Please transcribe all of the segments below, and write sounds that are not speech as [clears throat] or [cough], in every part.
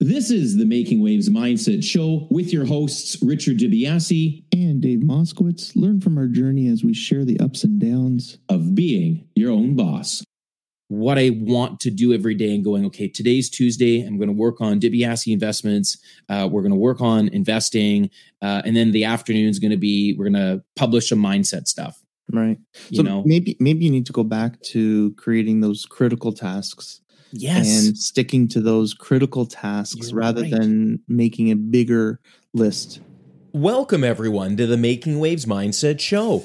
This is the Making Waves Mindset Show with your hosts, Richard Di Biase and Dave Moskowitz. Learn from our journey as we share the ups and downs of being your own boss. What I want to do every day and going, okay, today's Tuesday. I'm going to work on Di Biase investments. Uh, we're going to work on investing. Uh, and then the afternoon is going to be, we're going to publish some mindset stuff. Right. You so know, maybe maybe you need to go back to creating those critical tasks yes. and sticking to those critical tasks You're rather right. than making a bigger list. Welcome, everyone, to the Making Waves Mindset Show.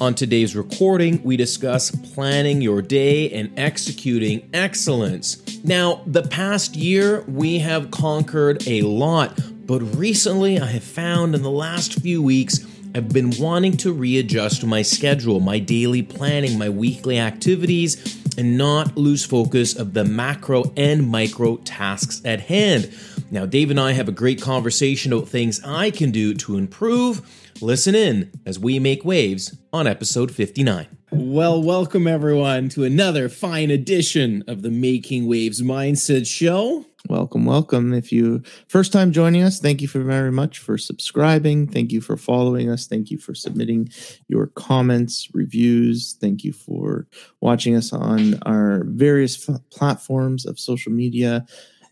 On today's recording, we discuss planning your day and executing excellence. Now, the past year, we have conquered a lot, but recently, I have found in the last few weeks, I've been wanting to readjust my schedule, my daily planning, my weekly activities, and not lose focus of the macro and micro tasks at hand. Now, Dave and I have a great conversation about things I can do to improve. Listen in as we make waves on episode 59. Well, welcome everyone to another fine edition of the Making Waves Mindset Show. Welcome, welcome. If you first time joining us, thank you for very much for subscribing. Thank you for following us. Thank you for submitting your comments, reviews. Thank you for watching us on our various f- platforms of social media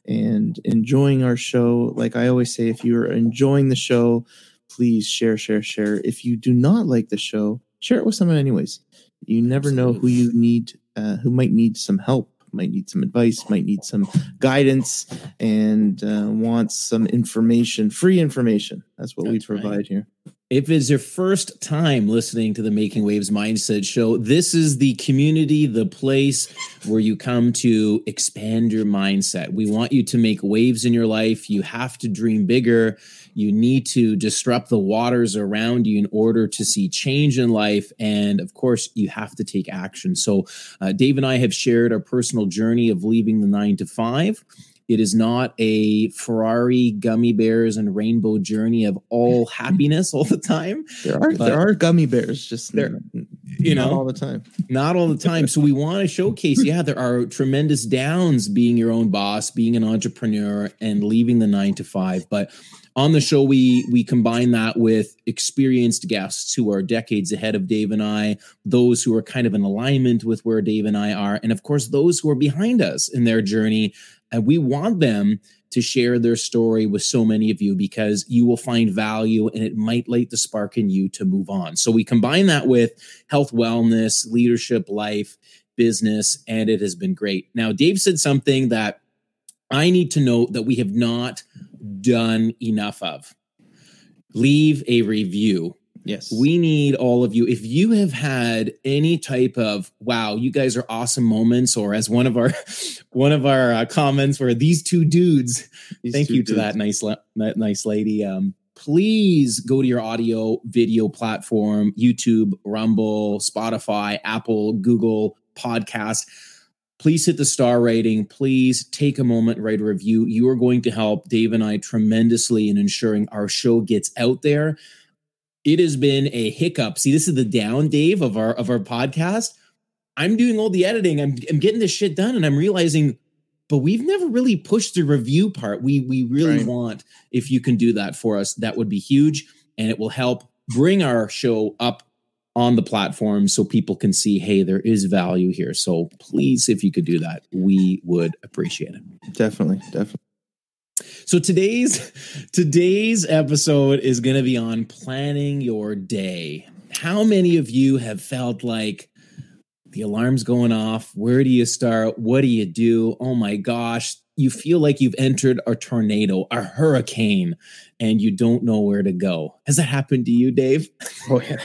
and enjoying our show. Like I always say, if you're enjoying the show, please share, share, share. If you do not like the show, share it with someone anyways. You never know who you need, uh, who might need some help might need some advice, might need some guidance, and uh, wants some information, free information. That's what That's we right. provide here. If it's your first time listening to the Making Waves Mindset Show, this is the community, the place where you come to expand your mindset. We want you to make waves in your life. You have to dream bigger. You need to disrupt the waters around you in order to see change in life. And of course, you have to take action. So, uh, Dave and I have shared our personal journey of leaving the nine to five. It is not a Ferrari gummy bears and rainbow journey of all [laughs] happiness all the time. There are there are gummy bears, just There- you not know, all the time. not all the time. So we want to showcase, yeah, there are tremendous downs being your own boss, being an entrepreneur, and leaving the nine to five. But on the show, we we combine that with experienced guests who are decades ahead of Dave and I, those who are kind of in alignment with where Dave and I are, and of course those who are behind us in their journey. And we want them to share their story with so many of you because you will find value and it might light the spark in you to move on. So we combine that with health, wellness, leadership, life, business, and it has been great. Now, Dave said something that I need to note that we have not done enough of. Leave a review. Yes, We need all of you. If you have had any type of wow, you guys are awesome moments, or as one of our [laughs] one of our uh, comments were these two dudes These thank two you to that nice that nice lady um please go to your audio video platform youtube rumble spotify apple google podcast please hit the star rating. Please take a moment write a review. You are going to help dave and i tremendously in ensuring our show gets out there. It has been a hiccup. See this is the down dave of our of our podcast. I'm doing all the editing. I'm, I'm getting this shit done and i'm realizing but we've never really pushed the review part. We we really Right. want if you can do that for us, that would be huge, and it will help bring our show up on the platform so people can see, hey, there is value here. So please, if you could do that, we would appreciate it. definitely, definitely. So today's today's episode is going to be on planning your day. How many of you have felt like the alarm's going off? Where do you start? What do you do? Oh my gosh, you feel like you've entered a tornado, a hurricane, and you don't know where to go. Has that happened to you, Dave? Oh yeah.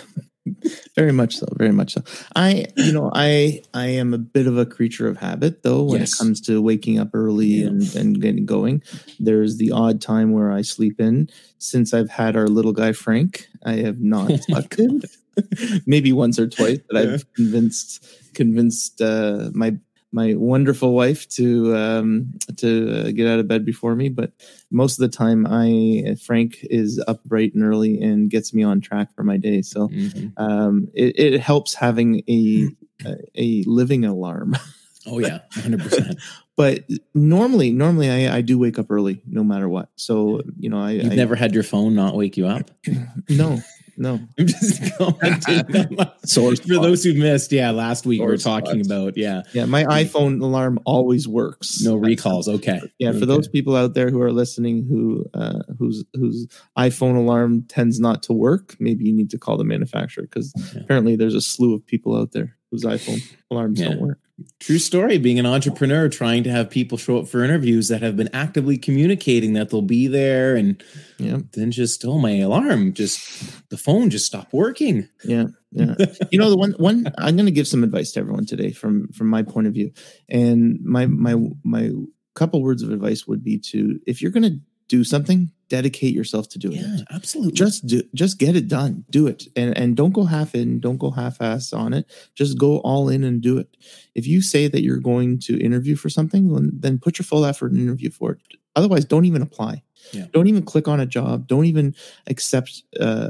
Very much so very much so i you know i i am a bit of a creature of habit though when Yes. it comes to waking up early Yeah. and and getting going there's the odd time where i sleep in since i've had our little guy frank i have not [laughs] slept in [laughs] maybe once or twice but Yeah. i've convinced convinced uh my my wonderful wife to um, to uh, get out of bed before me. But most of the time, I Frank is up bright and early and gets me on track for my day. So Mhm. um, it, it helps having a [clears throat] a living alarm. [laughs] Oh yeah, hundred percent. But normally, normally I, I do wake up early, no matter what. So you know, I You've I, never had your phone not wake you up. [clears throat] no no. [laughs] I'm just commenting. [laughs] Sore For those who missed, yeah, last week we were talking about yeah, Yeah, my iPhone alarm always works. no recalls. Okay, Yeah, for Okay. those people out there who are listening who uh, whose whose iPhone alarm tends not to work, maybe you need to call the manufacturer because Yeah. apparently there's a slew of people out there whose iPhone alarms Yeah. don't work. True story. Being an entrepreneur, trying to have people show up for interviews that have been actively communicating that they'll be there, and Yeah, then just oh my alarm, just the phone just stopped working. yeah, yeah. you know the one one I'm going to give some advice to everyone today from from my point of view, and my my my couple words of advice would be to if you're going to do something, dedicate yourself to doing Yeah, it. absolutely. just do just get it done. Do it. And and don't go half in don't go half ass on it. Just go all in and do it. If you say that you're going to interview for something then, then put your full effort and interview for it. Otherwise don't even apply. Yeah. don't even click on a job. Don't even accept uh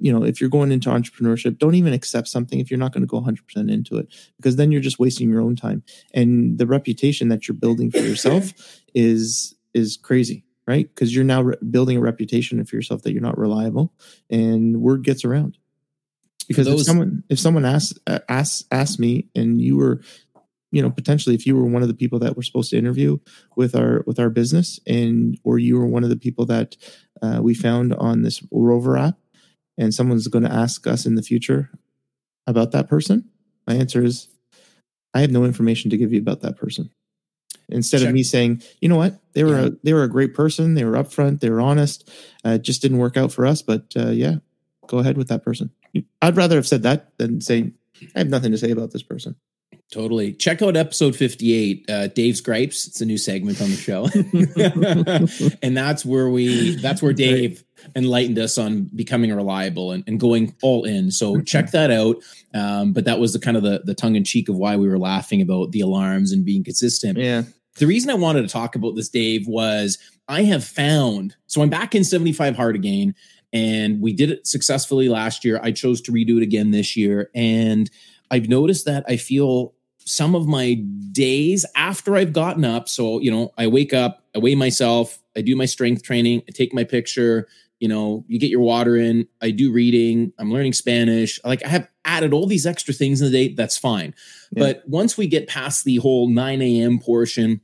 you know if you're going into entrepreneurship don't even accept something if you're not going to go 100% into it because then you're just wasting your own time. And the reputation that you're building for yourself [clears throat] is is crazy right? Because you're now re- building a reputation for yourself that you're not reliable and word gets around. Because if someone if someone asks uh, asks asks me and you were you know potentially if you were one of the people that we're supposed to interview with our with our business and or you were one of the people that uh, we found on this rover app and someone's going to ask us in the future about that person my answer is i have no information to give you about that person instead Check. of me saying you know what they were Yeah. a, they were a great person they were upfront they were honest uh, it just didn't work out for us but uh, yeah go ahead with that person i'd rather have said that than say i have nothing to say about this person Totally. Check out episode 58, uh, Dave's Gripes. It's a new segment on the show. [laughs] and that's where we, that's where Dave enlightened us on becoming reliable and, and going all in. So check that out. Um, but that was the kind of the, the tongue in cheek of why we were laughing about the alarms and being consistent. yeah The reason I wanted to talk about this, Dave, was I have found so I'm back in 75 hard again, and we did it successfully last year. I chose to redo it again this year, and I've noticed that I feel some of my days after I've gotten up. So, you know, I wake up, I weigh myself, I do my strength training, I take my picture, you know, you get your water in, I do reading, I'm learning Spanish. Like I have added all these extra things in the day. That's fine. Yeah. But once we get past the whole 9 a.m. portion,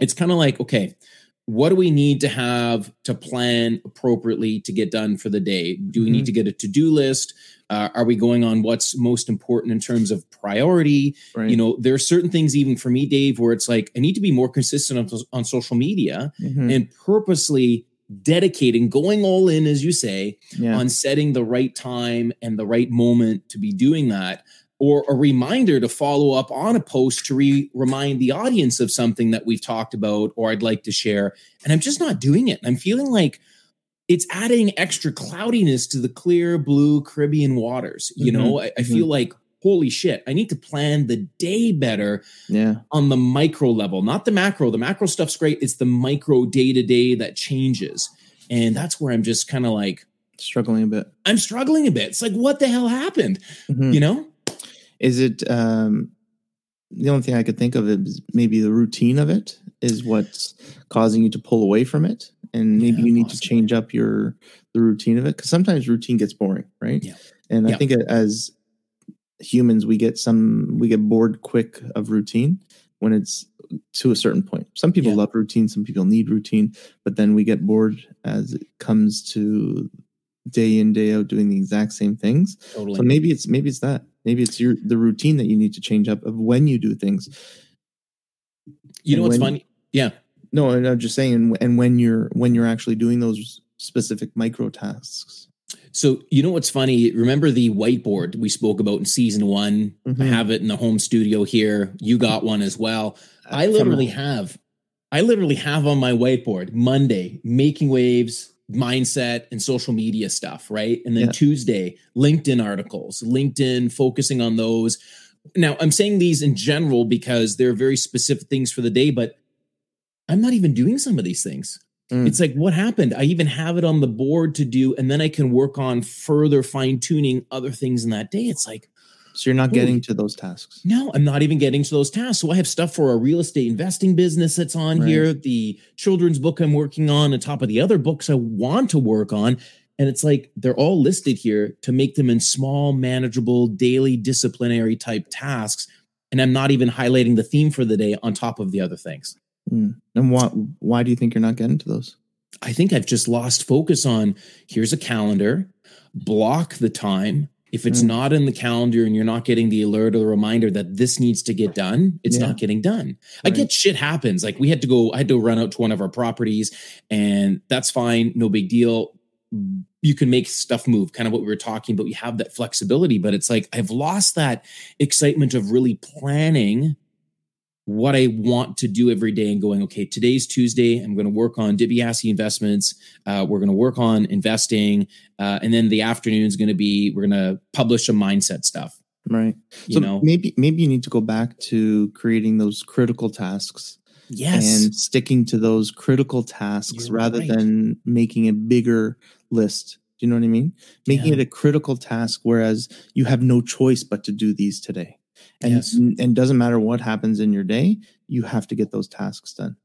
it's kind of like, okay, what do we need to have to plan appropriately to get done for the day? Do we need to get a to do list? Uh, are we going on what's most important in terms of priority? right You know, there are certain things, even for me, Dave, where it's like I need to be more consistent on, on social media Mhm. and purposely dedicating, going all in, as you say, yeah on setting the right time and the right moment to be doing that or a reminder to follow up on a post to re- remind the audience of something that we've talked about or I'd like to share and I'm just not doing it. I'm feeling like it's adding extra cloudiness to the clear blue Caribbean waters. You Mhm, know, I, I mhm. feel like holy shit, I need to plan the day better yeah on the micro level, not the macro. The macro stuff's great. It's the micro day to day that changes. And that's where I'm just kind of like, struggling a bit I'm struggling a bit. It's like, what the hell happened? Mhm. You know? is it um the only thing i could think of is maybe the routine of it is what's causing you to pull away from it and maybe Yeah, you need possibly. to change up your the routine of it because sometimes routine gets boring right Yeah. and Yeah. i think as humans we get some we get bored quick of routine when it's to a certain point some people Yeah. love routine some people need routine but then we get bored as it comes to day in day out doing the exact same things Totally. so maybe it's maybe it's that. Maybe it's your the routine that you need to change up of when you do things. you know and what's when- funny? Yeah. No, I'm just saying, and, and when you're when you're actually doing those specific micro tasks. So, you know what's funny? Remember the whiteboard we spoke about in season one? I Mhm. have it in the home studio here. You got one as well. I literally have, I literally have on my whiteboard Monday, making waves, mindset, and social media stuff, right? And then Yeah. Tuesday, LinkedIn articles, LinkedIn, focusing on those. Now, I'm saying these in general because they're very specific things for the day, but I'm not even doing some of these things. Mm. It's like, what happened? I even have it on the board to do, and then I can work on further fine tuning other things in that day. It's like, So you're not getting to those tasks. No, I'm not even getting to those tasks. So I have stuff for a real estate investing business that's on Right. here, the children's book I'm working on, on top of the other books I want to work on. And it's like they're all listed here to make them in small, manageable, daily, disciplinary type tasks. And I'm not even highlighting the theme for the day on top of the other things. Mm. And why why do you think you're not getting to those? I think I've just lost focus on here's a calendar, block the time. If it's Mm. not in the calendar and you're not getting the alert or the reminder that this needs to get done, it's Yeah. not getting done. I get shit happens. Like we had to go, I had to run out to one of our properties, and that's fine, no big deal. You can make stuff move, kind of what we were talking about. You have that flexibility, but it's like I've lost that excitement of really planning what I want to do every day and going, okay, today's Tuesday. I'm going to work on Di Biase investments. Uh, we're going to work on investing. Uh, and then the afternoon is going to be, we're going to publish some mindset stuff, Right. you so know? maybe maybe you need to go back to creating those critical tasks Yes. and sticking to those critical tasks You're rather right. than making a bigger list. Do you know what I mean? Making Yeah. it a critical task, whereas you have no choice but to do these today. And Yes. and doesn't matter what happens in your day, you have to get those tasks done.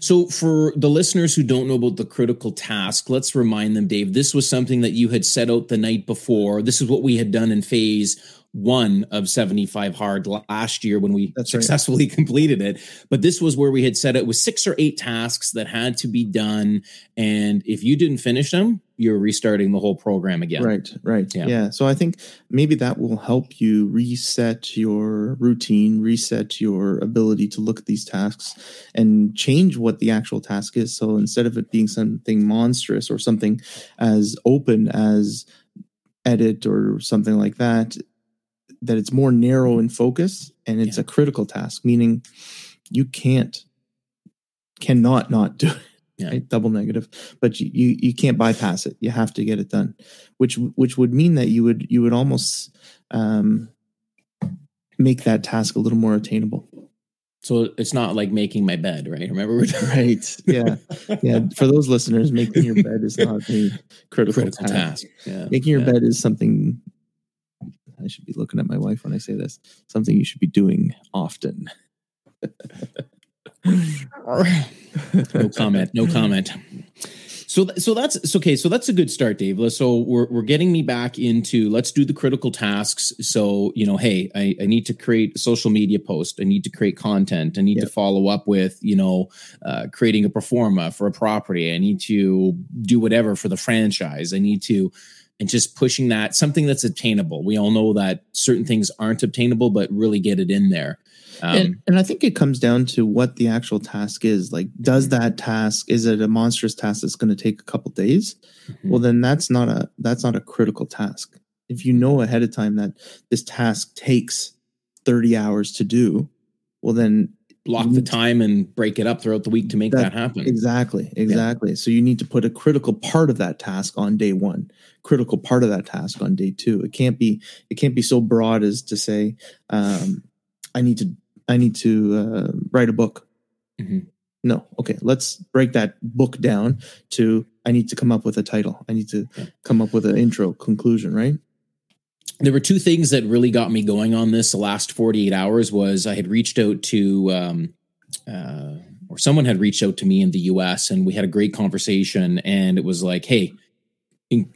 So, for the listeners who don't know about the critical task, let's remind them, Dave, this was something that you had set out the night before. This is what we had done in phase one of 75 hard last year when we That's right. successfully [laughs] completed it. But this was where we had set it with six or eight tasks that had to be done. And if you didn't finish them, you're restarting the whole program again. Right, right. Yeah. Yeah. So I think maybe that will help you reset your routine, reset your ability to look at these tasks and change what the actual task is. So instead of it being something monstrous or something as open as edit or something like that, that it's more narrow in focus and it's Yeah. a critical task, meaning you can't, cannot not do it. Yeah. Right? Double negative, but you, you you can't bypass it. You have to get it done, which which would mean that you would you would almost um, make that task a little more attainable. So it's not like making my bed, right? Remember we're [laughs] Right. Yeah. Yeah. For those listeners, making your bed is not a critical, critical task. task. Yeah. Making your Yeah. bed is something I should be looking at my wife when I say this. Something you should be doing often. [laughs] no comment. No comment. So, so that's so okay. So that's a good start, Dave. So we're we're getting me back into let's do the critical tasks. So you know, hey, I, I need to create a social media post. I need to create content. I need to follow up with you know, uh, creating a pro forma for a property. I need to do whatever for the franchise. I need to, and just pushing that something that's attainable. We all know that certain things aren't obtainable, but really get it in there. Um, and, and I think it comes down to what the actual task is. Like, does Mm-hmm. that task is it a monstrous task that's going to take a couple days? mhm. Well, then that's not a that's not a critical task. If you know ahead of time that this task takes thirty hours to do, well, then block the time and break it up throughout the week to make that, That- happen. exactly, exactly. So you need to put a critical part of that task on day one, critical part of that task on day two. It can't be it can't be so broad as to say, um, I need to I need to uh, write a book. Mhm. No, okay. Let's break that book down to I need to come up with a title. I need to Yeah. come up with an intro, conclusion. Right. There were two things that really got me going on this the last 48 hours was I had reached out to um, uh, or someone had reached out to me in the US and we had a great conversation and it was like, hey, in-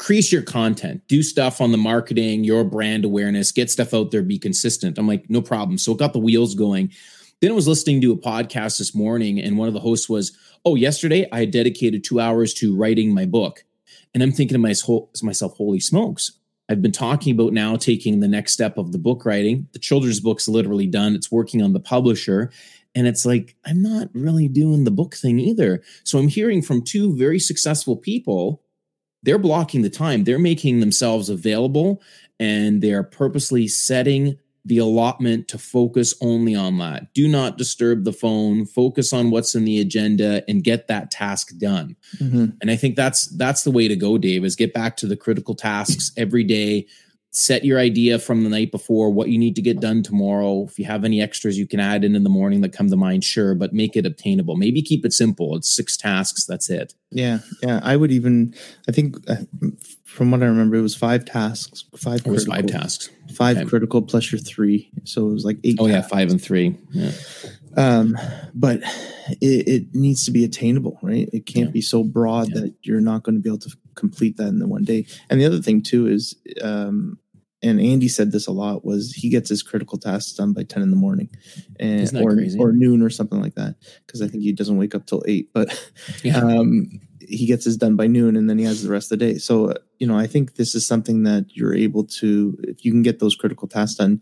increase your content, do stuff on the marketing, your brand awareness, get stuff out there, be consistent. I'm like, no problem. So it got the wheels going. Then I was listening to a podcast this morning, and one of the hosts was, Oh, yesterday I dedicated two hours to writing my book. And I'm thinking to myself, holy smokes. I've been talking about now taking the next step of the book writing. The children's book's literally done. It's working on the publisher. And it's like, I'm not really doing the book thing either. So I'm hearing from two very successful people. They're blocking the time, they're making themselves available, and they're purposely setting the allotment to focus only on that. Do not disturb the phone, focus on what's in the agenda and get that task done. Mhm. And I think that's that's the way to go, Dave, is get back to the critical tasks every day. Set your idea from the night before, what you need to get done tomorrow. If you have any extras you can add in in the morning that come to mind, sure, but make it obtainable. Maybe keep it simple. It's six tasks, that's it. Yeah, yeah. I would even. I think uh, from what I remember, it was five tasks, five. It was critical, five tasks. five Okay. critical plus your three, so it was like eight. Oh yeah, five and three. Yeah. Um, but it, it needs to be attainable, right? It can't Yeah. be so broad Yeah. that you're not going to be able to complete that in the one day. And the other thing too is, um, and Andy said this a lot was he gets his critical tasks done by ten in the morning, and or crazy? or noon or something like that because I think he doesn't wake up till eight, but Yeah. um, he gets his done by noon and then he has the rest of the day. So uh, you know, I think this is something that you're able to if you can get those critical tasks done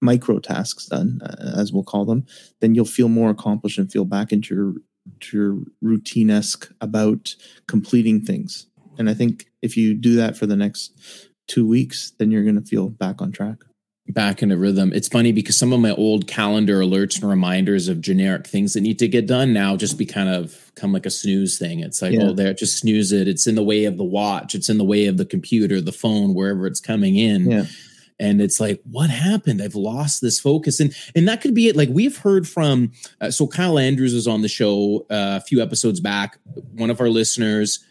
micro tasks done, uh, as we'll call them, then you'll feel more accomplished and feel back into your to your routine esque about completing things. And I think if you do that for the next two weeks, then you're going to feel back on track. Back in a rhythm. It's funny because some of my old calendar alerts and reminders of generic things that need to get done now just be kind of come like a snooze thing. It's like, Yeah. oh, there, just snooze it. It's in the way of the watch. It's in the way of the computer, the phone, wherever it's coming in. Yeah. And it's like, what happened? I've lost this focus, and and that could be it. Like we've heard from, uh, so Kyle Andrews was on the show uh, a few episodes back. One of our listeners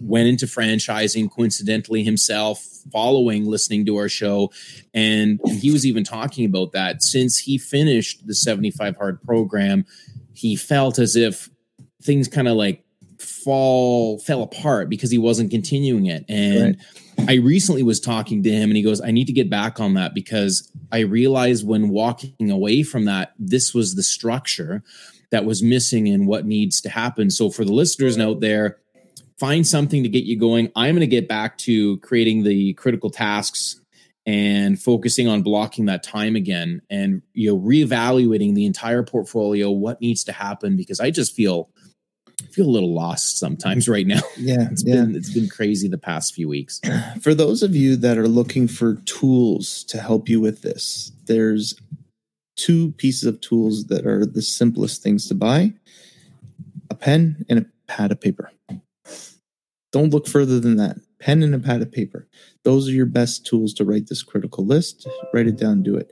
went into franchising coincidentally himself, following listening to our show, and he was even talking about that. Since he finished the 75 hard program he felt as if things kind of like fall fell apart because he wasn't continuing it. And i recently was talking to him and he goes i need to get back on that because i realized when walking away from that this was the structure that was missing and what needs to happen. So for the listeners out there find something to get you going i'm going to get back to creating the critical tasks and focusing on blocking that time again and you know reevaluating the entire portfolio what needs to happen because i just feel I feel a little lost sometimes right now [laughs] Yeah. it's yeah. been it's been crazy the past few weeks [clears throat] For those of you that are looking for tools to help you with this, there's two pieces of tools that are the simplest things to buy a pen and a pad of paper. Don't look further than that. Pen and a pad of paper. Those are your best tools to write this critical list. Write it down, do it.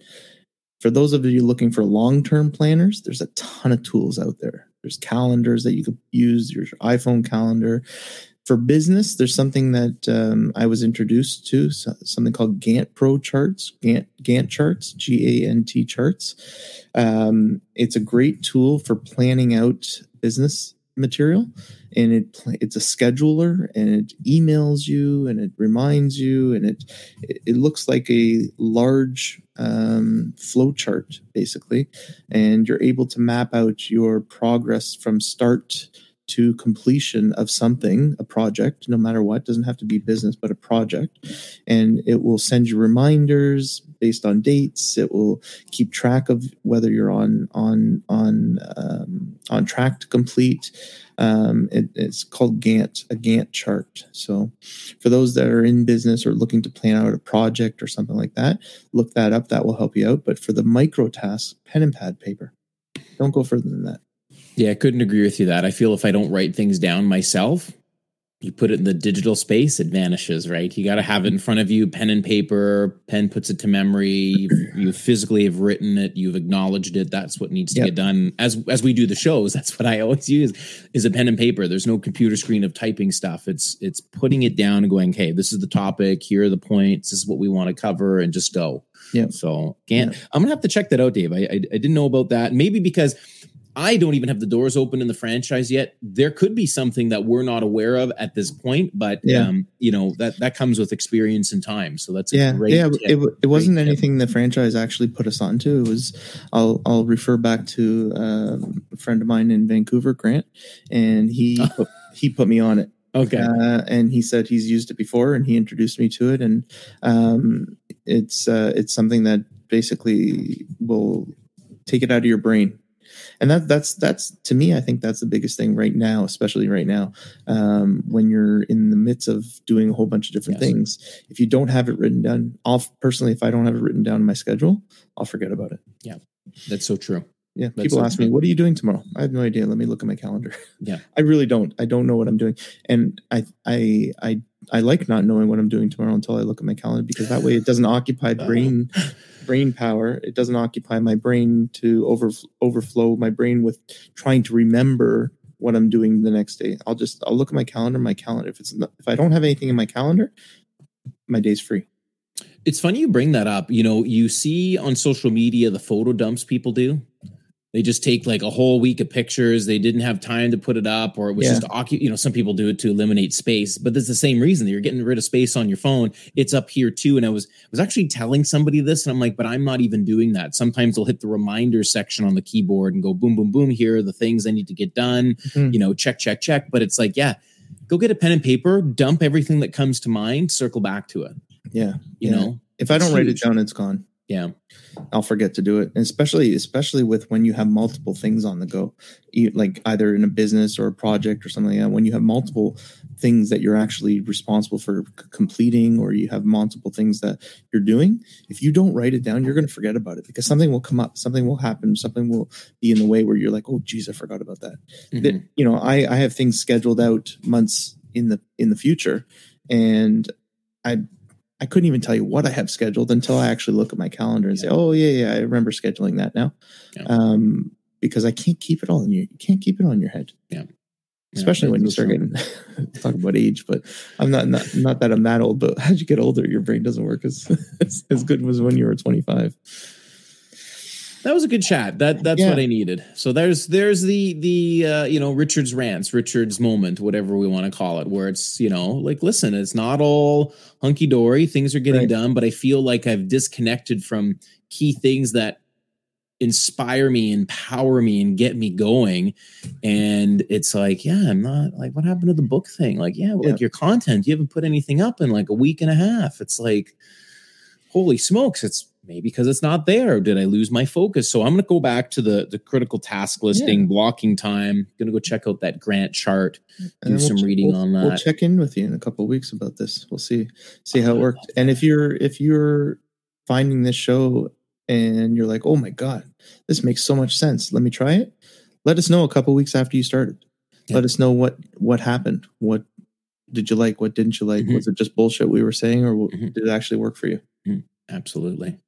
For those of you looking for long term planners, there's a ton of tools out there. There's calendars that you could use, your iPhone calendar. For business, there's something that um, I was introduced to, so- something called Gantt Pro charts, Gantt, Gantt charts, G A N T charts. Um, it's a great tool for planning out business material and it it's a scheduler and it emails you and it reminds you and it it, looks like a large um, flow chart basically. And you're able to map out your progress from start to completion of something a project no matter what doesn't have to be business but a project and it will send you reminders based on dates it will keep track of whether you're on on on um, on track to complete um, it, it's called Gantt, a Gantt chart. So, for those that are in business or looking to plan out a project or something like that, look that up. That will help you out. But for the micro tasks, pen and pad paper. Don't go further than that. Yeah i couldn't agree with you that. I feel if i don't write things down myself you put it in the digital space it vanishes right? You got to have it in front of you pen and paper. Pen puts it to memory. You, [clears throat] you physically have written it. You've acknowledged it. That's what needs to Yep. get done. As as we do the shows [laughs] that's what i always use is a pen and paper. There's no computer screen of typing stuff. It's it's putting it down and going okay this is the topic. Here are the points. This is what we want to cover and just go. Yeah. so can't i'm gonna have to check that out dave. I i, I didn't know about that. Maybe because I don't even have the doors open in the franchise yet. There could be something that we're not aware of at this point, but Yeah. um, you know that that comes with experience and time. So that's a Yeah, great. yeah. It, it wasn't tip. anything the franchise actually put us onto. It was. I'll I'll refer back to um, a friend of mine in Vancouver, Grant, and he [laughs] put, he put me on it. Okay. uh, and he said he's used it before and he introduced me to it and um, it's uh, it's something that basically will take it out of your brain and that that's that's to me i think that's the biggest thing right now especially right now um, when you're in the midst of doing a whole bunch of different Yes. things if you don't have it written down i'll personally if i don't have it written down in my schedule i'll forget about it yeah That's so true. yeah, That's people so ask me, "What are you doing tomorrow?" I have no idea. Let me look at my calendar. [laughs] Yeah. I really don't. I don't know what I'm doing, and I, I, I, I like not knowing what I'm doing tomorrow until I look at my calendar because that way it doesn't occupy brain, [laughs] brain power. It doesn't occupy my brain to over overflow my brain with trying to remember what I'm doing the next day. I'll just I'll look at my calendar. My calendar. If it's not, if I don't have anything in my calendar, my day's free. It's funny you bring that up. You know, you see on social media the photo dumps people do. They just take like a whole week of pictures. They didn't have time to put it up, or it was Yeah. just occup. You know, some people do it to eliminate space, but it's the same reason. You're getting rid of space on your phone. It's up here too. And I was I was actually telling somebody this, and I'm like, but I'm not even doing that. Sometimes I'll hit the reminder section on the keyboard and go boom, boom, boom. Here are the things I need to get done. Mhm. You know, check, check, check. But it's like, yeah, go get a pen and paper, dump everything that comes to mind, circle back to it. Yeah. You Yeah. know, If I don't It's write it down, it's gone. Yeah. I'll forget to do it. And especially especially with when you have multiple things on the go, you, like either in a business or a project or something like that. When you have multiple things that you're actually responsible for c- completing, or you have multiple things that you're doing, if you don't write it down, you're going to forget about it because something will come up, something will happen, something will be in the way where you're like, oh, geez, I forgot about that. Mhm. that you know I, I have things scheduled out months in the in the future and i i couldn't even tell you what i have scheduled until i actually look at my calendar and say oh yeah yeah i remember scheduling that now Yeah. um because i can't keep it all in your you can't keep it on your head Yeah. especially Yeah, when you start true. getting [laughs] talk about age but i'm not, not not that i'm that old but [laughs] as you get older your brain doesn't work as [laughs] as, as good as when you were 25 That was a good chat. That that's Yeah. what I needed. So there's there's the the uh, you know Richard's rants, Richard's moment, whatever we want to call it, where it's you know like listen, it's not all hunky dory. Things are getting Right. done, but I feel like I've disconnected from key things that inspire me, empower me, and get me going. And it's like, yeah, I'm not like what happened to the book thing? Like, yeah, Yeah. like your content, you haven't put anything up in like a week and a half. It's like, holy smokes, it's maybe because it's not there. Did I lose my focus? So I'm going to go back to the the critical task listing, blocking time. Going to go check out that Gantt chart. And Do then some ch- reading we'll- on We'll check in with you in a couple of weeks about this. We'll see see how it worked. And if you're if you're finding this show and you're like, oh my god, this makes so much sense. Let me try it. Let us know a couple of weeks after you started. Yeah. Let us know what what happened. What did you like? What didn't you like? Mhm. Was it just bullshit we were saying, or Mhm. did it actually work for you? Absolutely.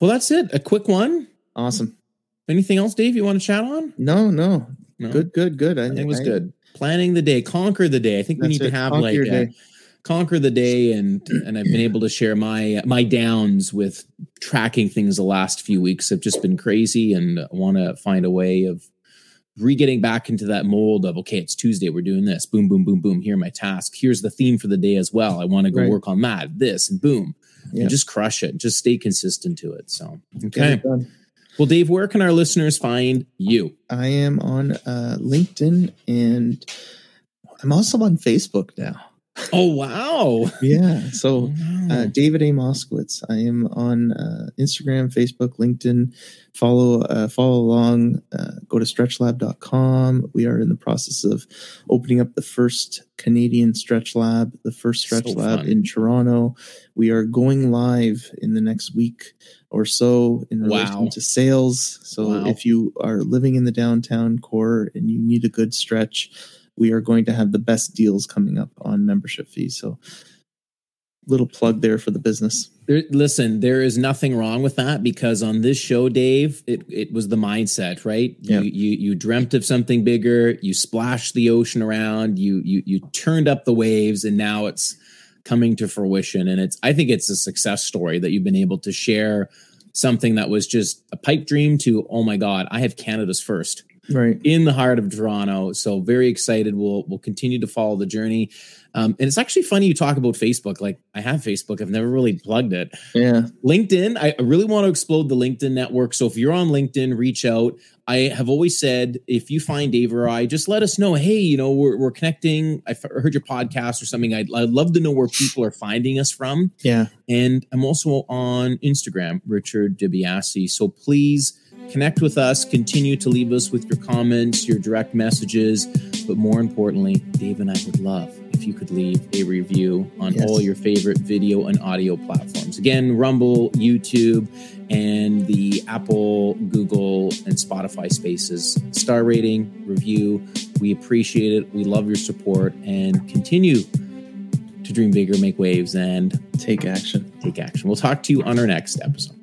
Well, that's it. A quick one. Awesome. Anything else, Dave? You want to chat on? No, no, No? good, good, good. I think it was good. Planning the day, conquer the day. I think we need it. to have Conquer like a, conquer the day, and and I've been able to share my my downs with tracking things the last few weeks have just been crazy, and I want to find a way of re-getting back into that mold of okay, it's Tuesday, we're doing this, boom, boom, boom, boom. Here are my tasks. Here's the theme for the day as well. I want to go Right. work on that, this, and boom, Yeah. and just crush it. Just stay consistent to it. So Get okay. Well, Dave, where can our listeners find you? I am on uh, LinkedIn and I'm also on Facebook now. Oh wow. Yeah. So, Oh, uh. David A. Moskowitz. I am on uh, Instagram, Facebook, LinkedIn. Follow uh, follow along. Uh, go to stretchlab.com. We are in the process of opening up the first Canadian Stretch Lab, the first Stretch So Lab fun. in Toronto. We are going live in the next week or so in relation Wow. to sales. So Wow. if you are living in the downtown core and you need a good stretch, we are going to have the best deals coming up on membership fees. So little plug there for the business. There, listen, there is nothing wrong with that because on this show, Dave, it, it was the mindset, right? Yeah. You, you you dreamt of something bigger, you splashed the ocean around, you you you turned up the waves, and now it's coming to fruition. And it's I think it's a success story that you've been able to share something that was just a pipe dream to oh my god, I have Canada's first Right. in the heart of Toronto. So very excited. We'll we'll continue to follow the journey. Um, and it's actually funny you talk about Facebook. Like I have Facebook, I've never really plugged it. Yeah. LinkedIn, I really want to explode the LinkedIn network. So if you're on LinkedIn, reach out. I have always said if you find Dave or I, just let us know. Hey, you know, we're, we're connecting. I heard your podcast or something. I'd, I'd love to know where people are finding us from. Yeah. And I'm also on Instagram, Richard Di Biase. So please connect with us. Continue to leave us with your comments, your direct messages. But more importantly, Dave and I would love if you could leave a review on Yes. all your favorite video and audio platforms. Again, Rumble, YouTube, and the Apple, Google, and Spotify spaces. Star rating, review. We appreciate it. We love your support and continue to dream bigger, make waves, and Take action. take action. We'll talk to you on our next episode.